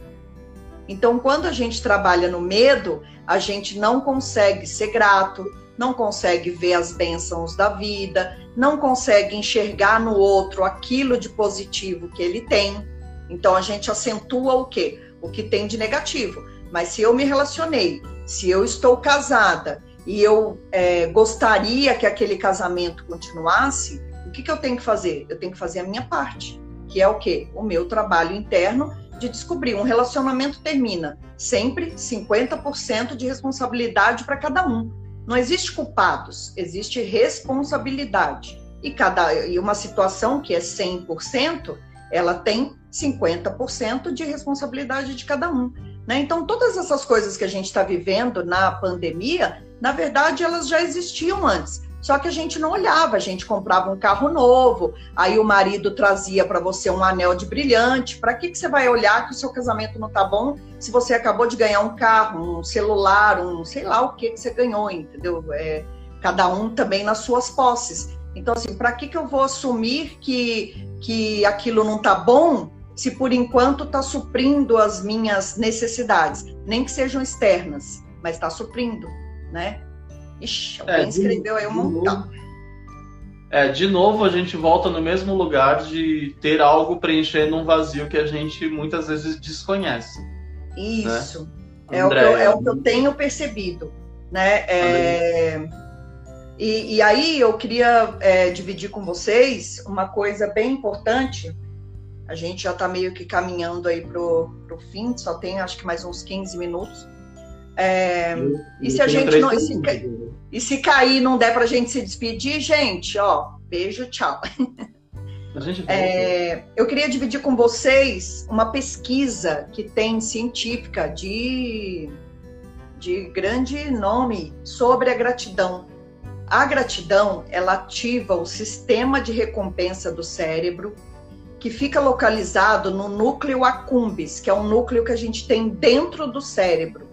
Então, quando a gente trabalha no medo, a gente não consegue ser grato, não consegue ver as bênçãos da vida, não consegue enxergar no outro aquilo de positivo que ele tem. Então, a gente acentua o quê? O que tem de negativo. Mas se eu me relacionei, se eu estou casada e eu é, gostaria que aquele casamento continuasse, o que, que eu tenho que fazer? Eu tenho que fazer a minha parte, que é o quê? O meu trabalho interno de descobrir. Um relacionamento termina sempre 50% de responsabilidade para cada um. Não existe culpados, existe responsabilidade. E cada e uma situação que é 100%, ela tem 50% de responsabilidade de cada um. Né? Então, todas essas coisas que a gente está vivendo na pandemia, na verdade, elas já existiam antes. Só que a gente não olhava, a gente comprava um carro novo, aí o marido trazia para você um anel de brilhante. Para que, que você vai olhar que o seu casamento não tá bom se você acabou de ganhar um carro, um celular, um sei lá o que, que você ganhou, entendeu? É, cada um também nas suas posses. Então, assim, para que, que eu vou assumir que, que aquilo não tá bom se por enquanto está suprindo as minhas necessidades? Nem que sejam externas, mas está suprindo, né? Ixi, alguém é, escreveu aí um montão. É, de novo a gente volta no mesmo lugar de ter algo preenchendo um vazio que a gente muitas vezes desconhece. Né? Isso. Né? É, o que eu, é o que eu tenho percebido. Né? É, e, e, aí eu queria é, dividir com vocês uma coisa bem importante. A gente já está meio que caminhando aí para o fim, só tem acho que mais uns 15 minutos. É, eu, e se a gente não. Se, e se cair não der para a gente se despedir, gente, ó, beijo, tchau. É, eu queria dividir com vocês uma pesquisa que tem científica de, de grande nome sobre a gratidão. A gratidão, ela ativa o sistema de recompensa do cérebro, que fica localizado no núcleo accumbens, que é um núcleo que a gente tem dentro do cérebro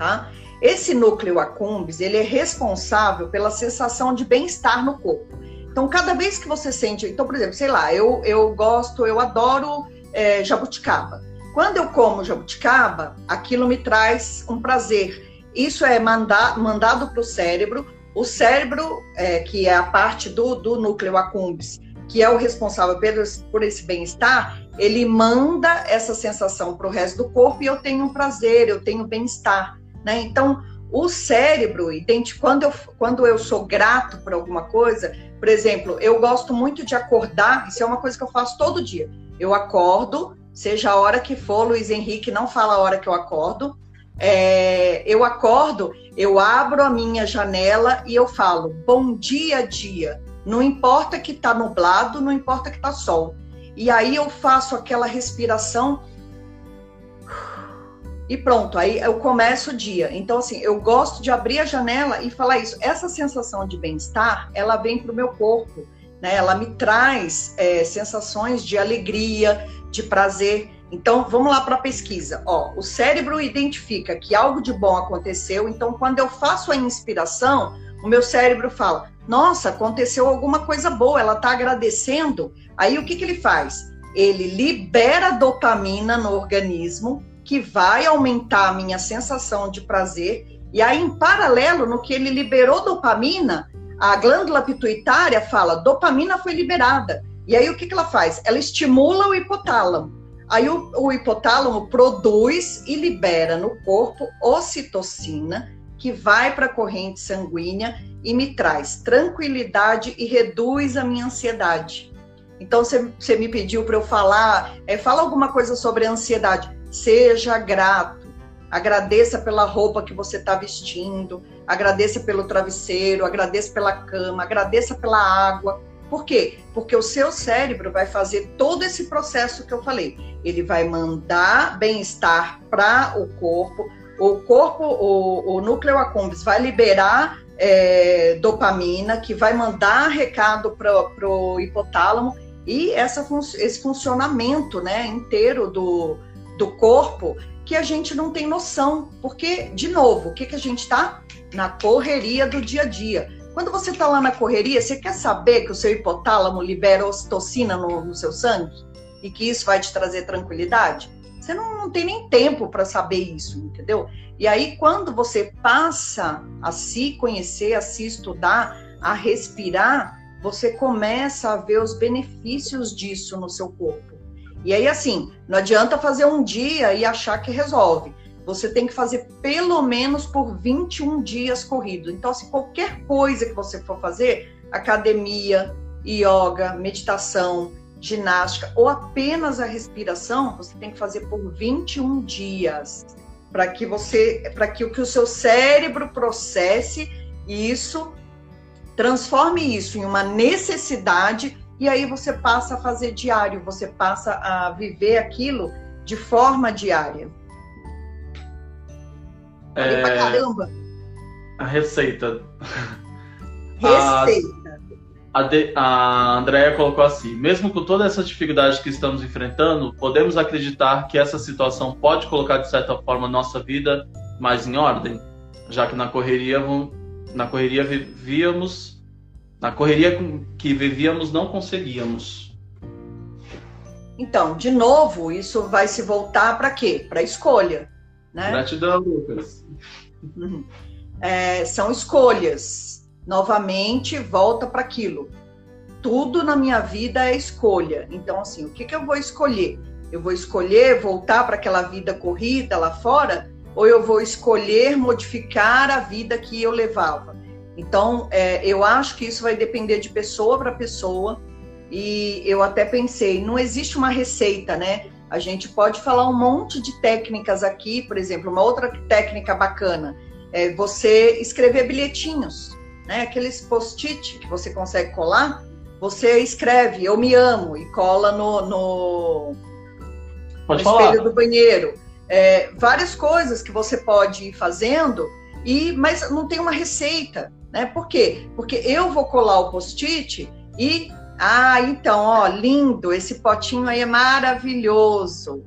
tá? Esse núcleo accumbens, ele é responsável pela sensação de bem-estar no corpo. Então, cada vez que você sente, então, por exemplo, sei lá, eu, eu gosto, eu adoro é, jabuticaba. Quando eu como jabuticaba, aquilo me traz um prazer. Isso é manda, mandado para o cérebro. O cérebro, é, que é a parte do, do núcleo accumbens, que é o responsável por, esse bem-estar, ele manda essa sensação para o resto do corpo e eu tenho um prazer, eu tenho bem-estar. Né? Então, o cérebro, quando eu, quando eu sou grato por alguma coisa, por exemplo, eu gosto muito de acordar, isso é uma coisa que eu faço todo dia. Eu acordo, seja a hora que for, Luiz Henrique não fala a hora que eu acordo. É, eu acordo, eu abro a minha janela e eu falo bom dia, dia. Não importa que está nublado, não importa que está sol. E aí eu faço aquela respiração e pronto, aí eu começo o dia. Então, assim, eu gosto de abrir a janela e falar isso. Essa sensação de bem-estar, ela vem para o meu corpo, né? Ela me traz é, sensações de alegria, de prazer. Então, vamos lá para a pesquisa. Ó, o cérebro identifica que algo de bom aconteceu. Então, quando eu faço a inspiração, o meu cérebro fala: Nossa, aconteceu alguma coisa boa. Ela está agradecendo. Aí, o que, que ele faz? Ele libera dopamina no organismo que vai aumentar a minha sensação de prazer. E aí, em paralelo, no que ele liberou dopamina, a glândula pituitária fala: dopamina foi liberada. E aí, o que, que ela faz? Ela estimula o hipotálamo. Aí, o, o hipotálamo produz e libera no corpo ocitocina, que vai para a corrente sanguínea e me traz tranquilidade e reduz a minha ansiedade. Então, você me pediu para eu falar, é, fala alguma coisa sobre a ansiedade. Seja grato. Agradeça pela roupa que você está vestindo, agradeça pelo travesseiro, agradeça pela cama, agradeça pela água. Por quê? Porque o seu cérebro vai fazer todo esse processo que eu falei. Ele vai mandar bem-estar para o corpo, o corpo, o, o núcleo accumbens vai liberar é, dopamina, que vai mandar recado para o hipotálamo e essa, esse funcionamento né, inteiro do, do corpo que a gente não tem noção. Porque, de novo, o que, que a gente está? Na correria do dia a dia. Quando você está lá na correria, você quer saber que o seu hipotálamo libera ocitocina no, no seu sangue e que isso vai te trazer tranquilidade? Você não, não tem nem tempo para saber isso, entendeu? E aí, quando você passa a se conhecer, a se estudar, a respirar, você começa a ver os benefícios disso no seu corpo. E aí, assim, não adianta fazer um dia e achar que resolve. Você tem que fazer pelo menos por 21 dias corridos. Então, se qualquer coisa que você for fazer, academia, yoga, meditação, ginástica ou apenas a respiração, você tem que fazer por 21 dias para que você, para que o que o seu cérebro processe isso, transforme isso em uma necessidade e aí você passa a fazer diário, você passa a viver aquilo de forma diária. É... Pra caramba. A receita. Receita. A, de, a Andrea colocou assim: mesmo com toda essa dificuldade que estamos enfrentando, podemos acreditar que essa situação pode colocar de certa forma nossa vida mais em ordem, já que na correria na correria vivíamos na correria que vivíamos não conseguíamos. Então, de novo, isso vai se voltar para quê? Para escolha, né? Gratidão, Lucas. Uhum. É, são escolhas novamente volta para aquilo. Tudo na minha vida é escolha. Então, assim, o que, que eu vou escolher? Eu vou escolher voltar para aquela vida corrida lá fora, ou eu vou escolher modificar a vida que eu levava? Então, é, eu acho que isso vai depender de pessoa para pessoa. E eu até pensei, não existe uma receita, né? A gente pode falar um monte de técnicas aqui, por exemplo, uma outra técnica bacana é você escrever bilhetinhos né? Aqueles post-it que você consegue colar, você escreve eu me amo e cola no, no, no espelho do banheiro. É, várias coisas que você pode ir fazendo, e mas não tem uma receita, né? Por quê? Porque eu vou colar o post-it e ah, então, ó, lindo, esse potinho aí é maravilhoso.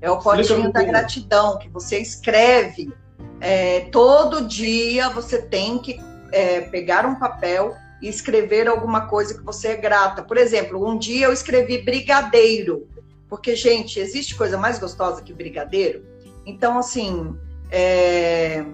É o potinho da gratidão que você escreve. É, todo dia você tem que é, pegar um papel e escrever alguma coisa que você é grata. Por exemplo, um dia eu escrevi brigadeiro, porque, gente, existe coisa mais gostosa que brigadeiro? Então, assim, é...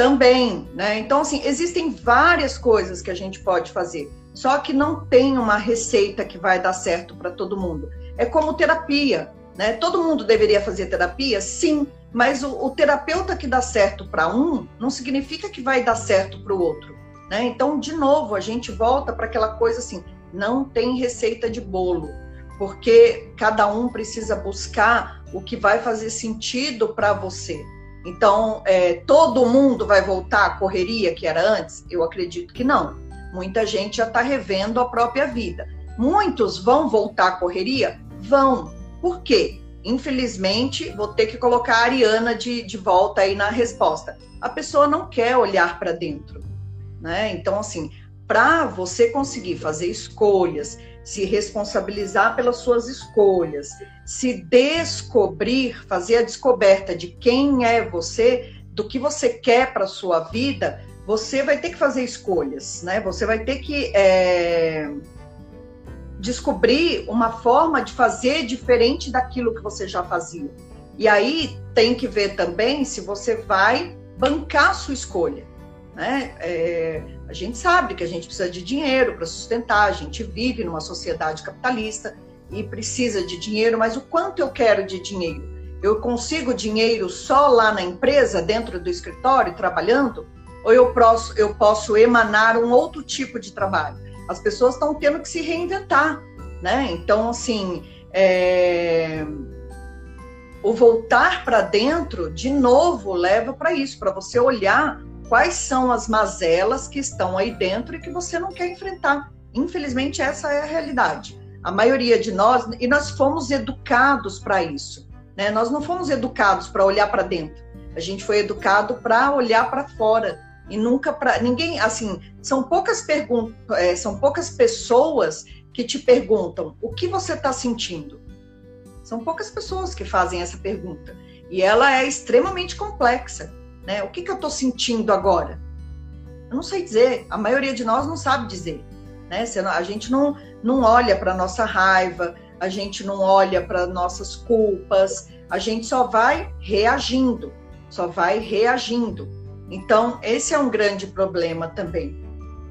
também, né? Então, assim, existem várias coisas que a gente pode fazer, só que não tem uma receita que vai dar certo para todo mundo. É como terapia, né? Todo mundo deveria fazer terapia? Sim, mas o, o terapeuta que dá certo para um não significa que vai dar certo para o outro. Né? Então, de novo, a gente volta para aquela coisa assim: não tem receita de bolo, porque cada um precisa buscar o que vai fazer sentido para você. Então, é, todo mundo vai voltar à correria que era antes? Eu acredito que não. Muita gente já está revendo a própria vida. Muitos vão voltar à correria? Vão. Por quê? Infelizmente, vou ter que colocar a Ariana de, de volta aí na resposta. A pessoa não quer olhar para dentro, né? Então, assim, para você conseguir fazer escolhas, se responsabilizar pelas suas escolhas, se descobrir, fazer a descoberta de quem é você, do que você quer para sua vida, você vai ter que fazer escolhas, né? Você vai ter que é descobrir uma forma de fazer diferente daquilo que você já fazia. E aí tem que ver também se você vai bancar a sua escolha. Né? É, a gente sabe que a gente precisa de dinheiro para sustentar, a gente vive numa sociedade capitalista e precisa de dinheiro, mas o quanto eu quero de dinheiro? Eu consigo dinheiro só lá na empresa, dentro do escritório, trabalhando? Ou eu posso, eu posso emanar um outro tipo de trabalho? As pessoas estão tendo que se reinventar, né? Então, assim, é... o voltar para dentro, de novo, leva para isso, para você olhar quais são as mazelas que estão aí dentro e que você não quer enfrentar. Infelizmente, essa é a realidade. A maioria de nós, e nós fomos educados para isso, né? Nós não fomos educados para olhar para dentro. A gente foi educado para olhar para fora e nunca para ninguém, assim, são poucas perguntas, é, são poucas pessoas que te perguntam o que você está sentindo. São poucas pessoas que fazem essa pergunta e ela é extremamente complexa, né? O que, que eu estou sentindo agora? Eu não sei dizer. A maioria de nós não sabe dizer, né? A gente não não olha para nossa raiva, a gente não olha para nossas culpas, a gente só vai reagindo, só vai reagindo. Então, esse é um grande problema também.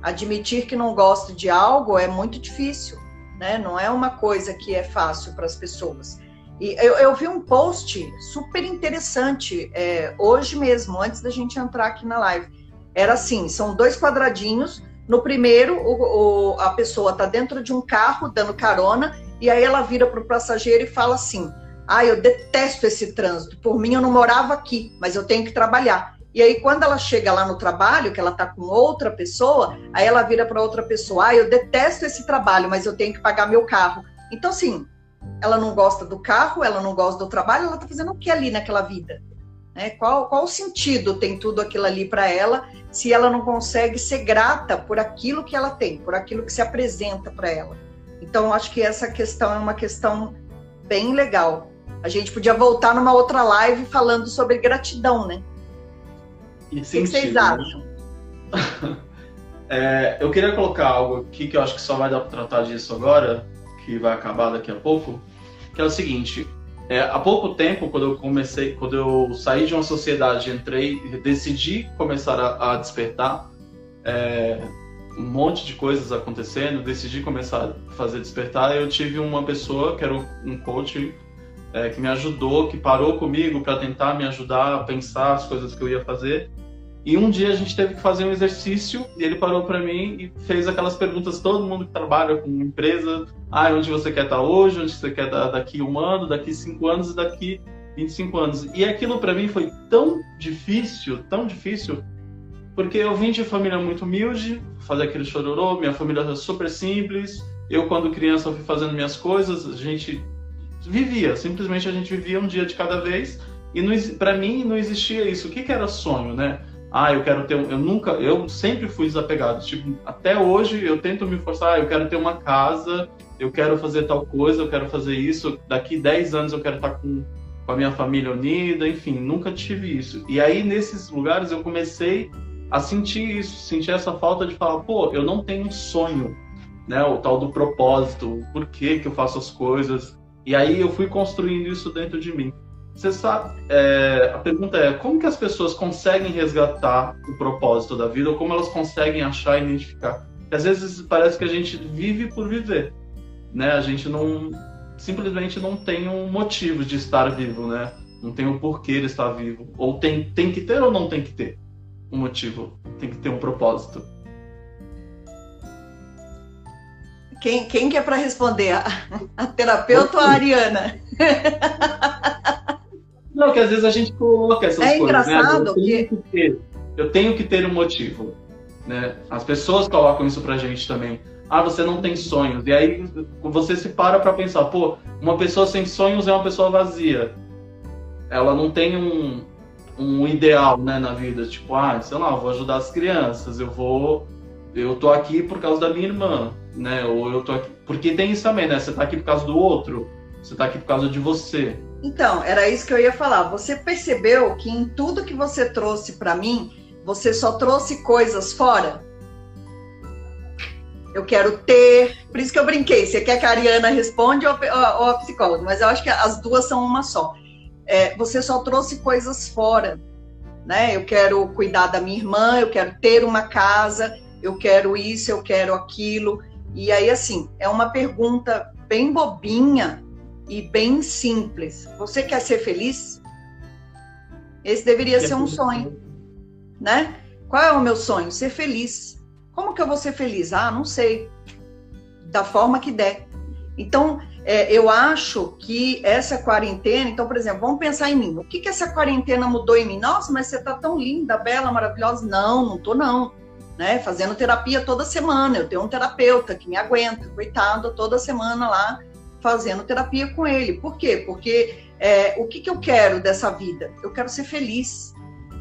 Admitir que não gosta de algo é muito difícil, né? Não é uma coisa que é fácil para as pessoas. E eu, eu, vi um post super interessante é, hoje mesmo, antes da gente entrar aqui na live. Era assim: são dois quadradinhos. No primeiro, o, o, a pessoa está dentro de um carro dando carona, e aí ela vira para o passageiro e fala assim: Ah, eu detesto esse trânsito. Por mim, eu não morava aqui, mas eu tenho que trabalhar. E aí, quando ela chega lá no trabalho, que ela está com outra pessoa, aí ela vira para outra pessoa: Ah, eu detesto esse trabalho, mas eu tenho que pagar meu carro. Então, assim, ela não gosta do carro, ela não gosta do trabalho, ela está fazendo o que ali naquela vida? Né? Qual, qual sentido tem tudo aquilo ali para ela se ela não consegue ser grata por aquilo que ela tem, por aquilo que se apresenta para ela? Então, acho que essa questão é uma questão bem legal. A gente podia voltar numa outra live falando sobre gratidão, né? o que, que, vocês né? acham? é, eu queria colocar algo aqui que eu acho que só vai dar para tratar disso agora, que vai acabar daqui a pouco, que é o seguinte. É, há pouco tempo, quando eu comecei, quando eu saí de uma sociedade, entrei, decidi começar a, a despertar, é, um monte de coisas acontecendo, decidi começar a fazer despertar. Eu tive uma pessoa que era um coach é, que me ajudou, que parou comigo para tentar me ajudar a pensar as coisas que eu ia fazer. E um dia a gente teve que fazer um exercício e ele parou para mim e fez aquelas perguntas todo mundo que trabalha com empresa, ah, onde você quer estar tá hoje, onde você quer estar tá daqui um ano, daqui cinco anos e daqui 25 anos. E aquilo para mim foi tão difícil, tão difícil, porque eu vim de família muito humilde, fazer aquele chororô, minha família era super simples. Eu quando criança fui fazendo minhas coisas, a gente vivia, simplesmente a gente vivia um dia de cada vez. E para mim não existia isso. O que, que era sonho, né? Ah, eu quero ter eu nunca, eu sempre fui desapegado, tipo, até hoje eu tento me forçar, ah, eu quero ter uma casa, eu quero fazer tal coisa, eu quero fazer isso, daqui 10 anos eu quero estar com, com a minha família unida, enfim, nunca tive isso. E aí nesses lugares eu comecei a sentir isso, sentir essa falta de falar, pô, eu não tenho um sonho, né, o tal do propósito, por que que eu faço as coisas. E aí eu fui construindo isso dentro de mim. Você sabe, é, a pergunta é como que as pessoas conseguem resgatar o propósito da vida ou como elas conseguem achar e identificar? Porque às vezes parece que a gente vive por viver, né? A gente não simplesmente não tem um motivo de estar vivo, né? Não tem um porquê de estar vivo. Ou tem, tem que ter ou não tem que ter um motivo? Tem que ter um propósito. Quem, quem que é para responder? A, a terapeuta ou a Ariana? Não, que às vezes a gente coloca essas é coisas. É engraçado né? eu, tenho que ter, eu tenho que ter um motivo. Né? As pessoas colocam isso pra gente também. Ah, você não tem sonhos. E aí você se para pra pensar, pô, uma pessoa sem sonhos é uma pessoa vazia. Ela não tem um, um ideal né, na vida. Tipo, ah, sei lá, eu vou ajudar as crianças, eu vou. Eu tô aqui por causa da minha irmã, né? Ou eu tô aqui. Porque tem isso também, né? Você tá aqui por causa do outro, você tá aqui por causa de você. Então, era isso que eu ia falar. Você percebeu que em tudo que você trouxe para mim, você só trouxe coisas fora? Eu quero ter. Por isso que eu brinquei. Você quer que a Ariana responde ou, a psicóloga? Mas eu acho que as duas são uma só. É, você só trouxe coisas fora. Né? Eu quero cuidar da minha irmã, eu quero ter uma casa, eu quero isso, eu quero aquilo. E aí, assim, é uma pergunta bem bobinha, e bem simples. Você quer ser feliz? Esse deveria ser um sonho, né? Qual é o meu sonho? Ser feliz. Como que eu vou ser feliz? Ah, não sei. Da forma que der. Então, é, eu acho que essa quarentena, então, por exemplo, vamos pensar em mim. O que que essa quarentena mudou em mim? Nossa, mas você tá tão linda, bela, maravilhosa. Não, não tô não. Né? Fazendo terapia toda semana. Eu tenho um terapeuta que me aguenta, coitado, toda semana lá fazendo terapia com ele. Por quê? Porque é, o que, que eu quero dessa vida? Eu quero ser feliz.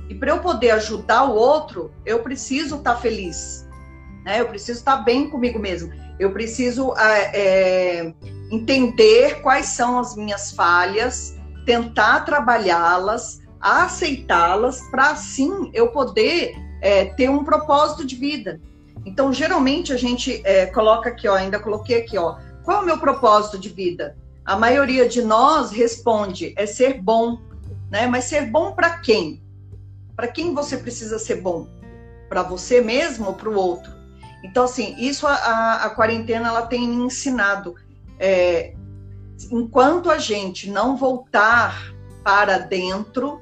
E para eu poder ajudar o outro, eu preciso estar tá feliz. Né? Eu preciso estar tá bem comigo mesmo. Eu preciso é, entender quais são as minhas falhas, tentar trabalhá-las, aceitá-las, para assim eu poder é, ter um propósito de vida. Então, geralmente a gente é, coloca aqui, ó, ainda coloquei aqui, ó, qual é o meu propósito de vida? A maioria de nós responde é ser bom, né? Mas ser bom para quem? Para quem você precisa ser bom? Para você mesmo ou para o outro? Então, assim, isso a, a, a, quarentena ela tem me ensinado. É, enquanto a gente não voltar para dentro,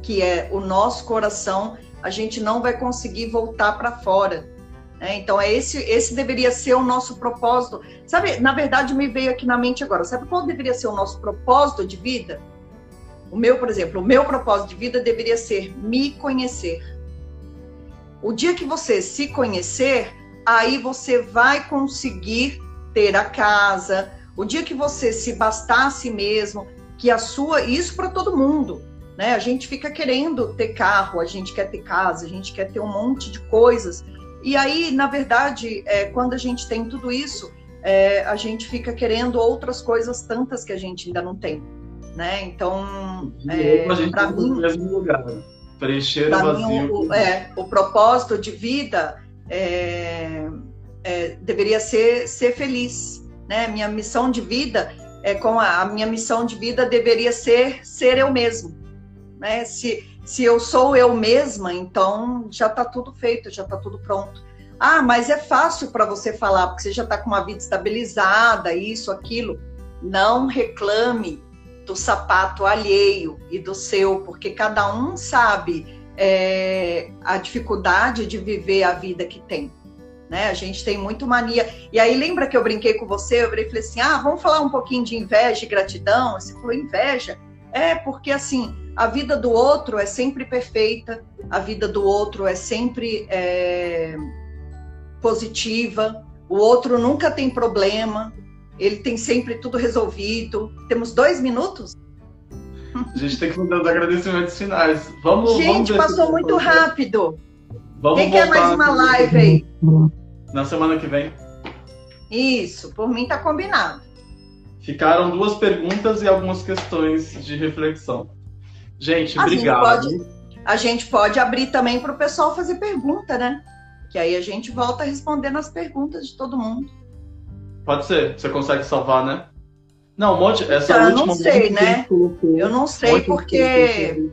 que é o nosso coração, a gente não vai conseguir voltar para fora. Né? Então, é esse, esse deveria ser o nosso propósito. Sabe, na verdade, me veio aqui na mente agora. Sabe qual deveria ser o nosso propósito de vida? O meu, por exemplo, o meu propósito de vida deveria ser me conhecer. O dia que você se conhecer, aí você vai conseguir ter a casa. O dia que você se bastar a si mesmo, que a sua, isso para todo mundo né? A gente fica querendo ter carro, a gente quer ter casa, a gente quer ter um monte de coisas. E aí, na verdade, é, quando a gente tem tudo isso, é, a gente fica querendo outras coisas tantas que a gente ainda não tem, né? Então, é, para mim, no mesmo lugar, preencher o vazio. Mim, o, é, o propósito de vida é, é, deveria ser ser feliz, né? Minha missão de vida é com a, a minha missão de vida deveria ser ser eu mesmo, né? Se, se eu sou eu mesma, então já está tudo feito, já está tudo pronto. Ah, mas é fácil para você falar, porque você já está com uma vida estabilizada, isso, aquilo. Não reclame do sapato alheio e do seu, porque cada um sabe é, a dificuldade de viver a vida que tem. Né? A gente tem muito mania. E aí, lembra que eu brinquei com você? Eu falei assim: ah, vamos falar um pouquinho de inveja e gratidão? Você falou inveja? É, porque assim, a vida do outro é sempre perfeita, a vida do outro é sempre é, positiva, o outro nunca tem problema, ele tem sempre tudo resolvido. Temos dois minutos? A gente tem que fazer os agradecimentos finais. Vamos, gente, vamos passou muito rápido. Vamos Quem quer mais uma live aí? Na semana que vem. Isso, por mim tá combinado. Ficaram duas perguntas e algumas questões de reflexão. Gente, a obrigado. Gente pode, a gente pode abrir também para o pessoal fazer pergunta, né? Que aí a gente volta respondendo as perguntas de todo mundo. Pode ser. Você consegue salvar, né? Não, um monte. Essa então, última. Eu não sei, né? Eu não sei porque.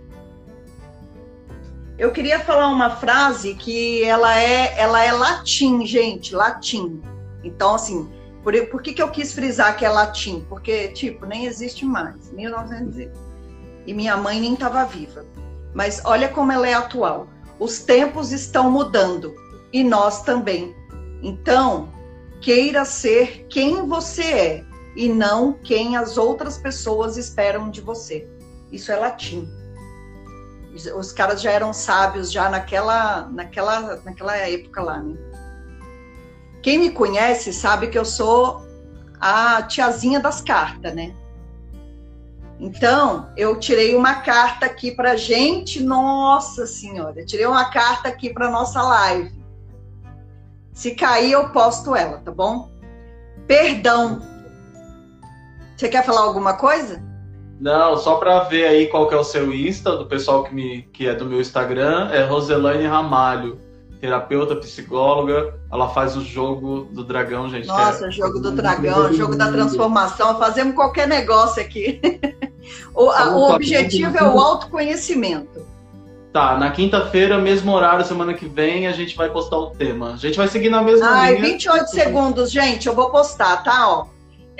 Eu queria falar uma frase que ela é, ela é latim, gente, latim. Então, assim, por, por que, que eu quis frisar que é latim? Porque, tipo, nem existe mais. 1900 e minha mãe nem estava viva. Mas olha como ela é atual. Os tempos estão mudando e nós também. Então, queira ser quem você é e não quem as outras pessoas esperam de você. Isso é latim. Os caras já eram sábios já naquela, naquela, naquela época lá, né? Quem me conhece sabe que eu sou a tiazinha das cartas, né? Então, eu tirei uma carta aqui para gente, nossa senhora, tirei uma carta aqui para nossa live. Se cair, eu posto ela, tá bom? Perdão. Você quer falar alguma coisa? Não, só para ver aí qual que é o seu Insta, do pessoal que, me, que é do meu Instagram, é Roselaine Ramalho, terapeuta, psicóloga. Ela faz o jogo do dragão, gente. Nossa, é... jogo do dragão, jogo da transformação. Fazemos qualquer negócio aqui. O, a, o objetivo é o autoconhecimento. Tá, na quinta-feira, mesmo horário, semana que vem, a gente vai postar o tema. A gente vai seguir na mesma Ai, linha. 28 segundos, gente, eu vou postar, tá? Ó,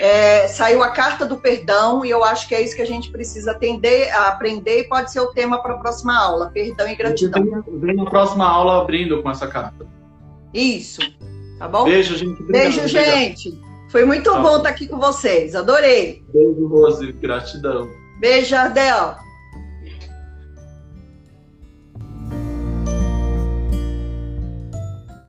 é, saiu a carta do perdão e eu acho que é isso que a gente precisa atender, aprender e pode ser o tema para a próxima aula, perdão e gratidão. Vem, na próxima aula abrindo com essa carta. Isso, tá bom? Beijo, gente. Obrigado, Beijo, gente. Foi muito tá. bom estar aqui com vocês, adorei. Beijo, Rose, gratidão. Beijo, Ardel.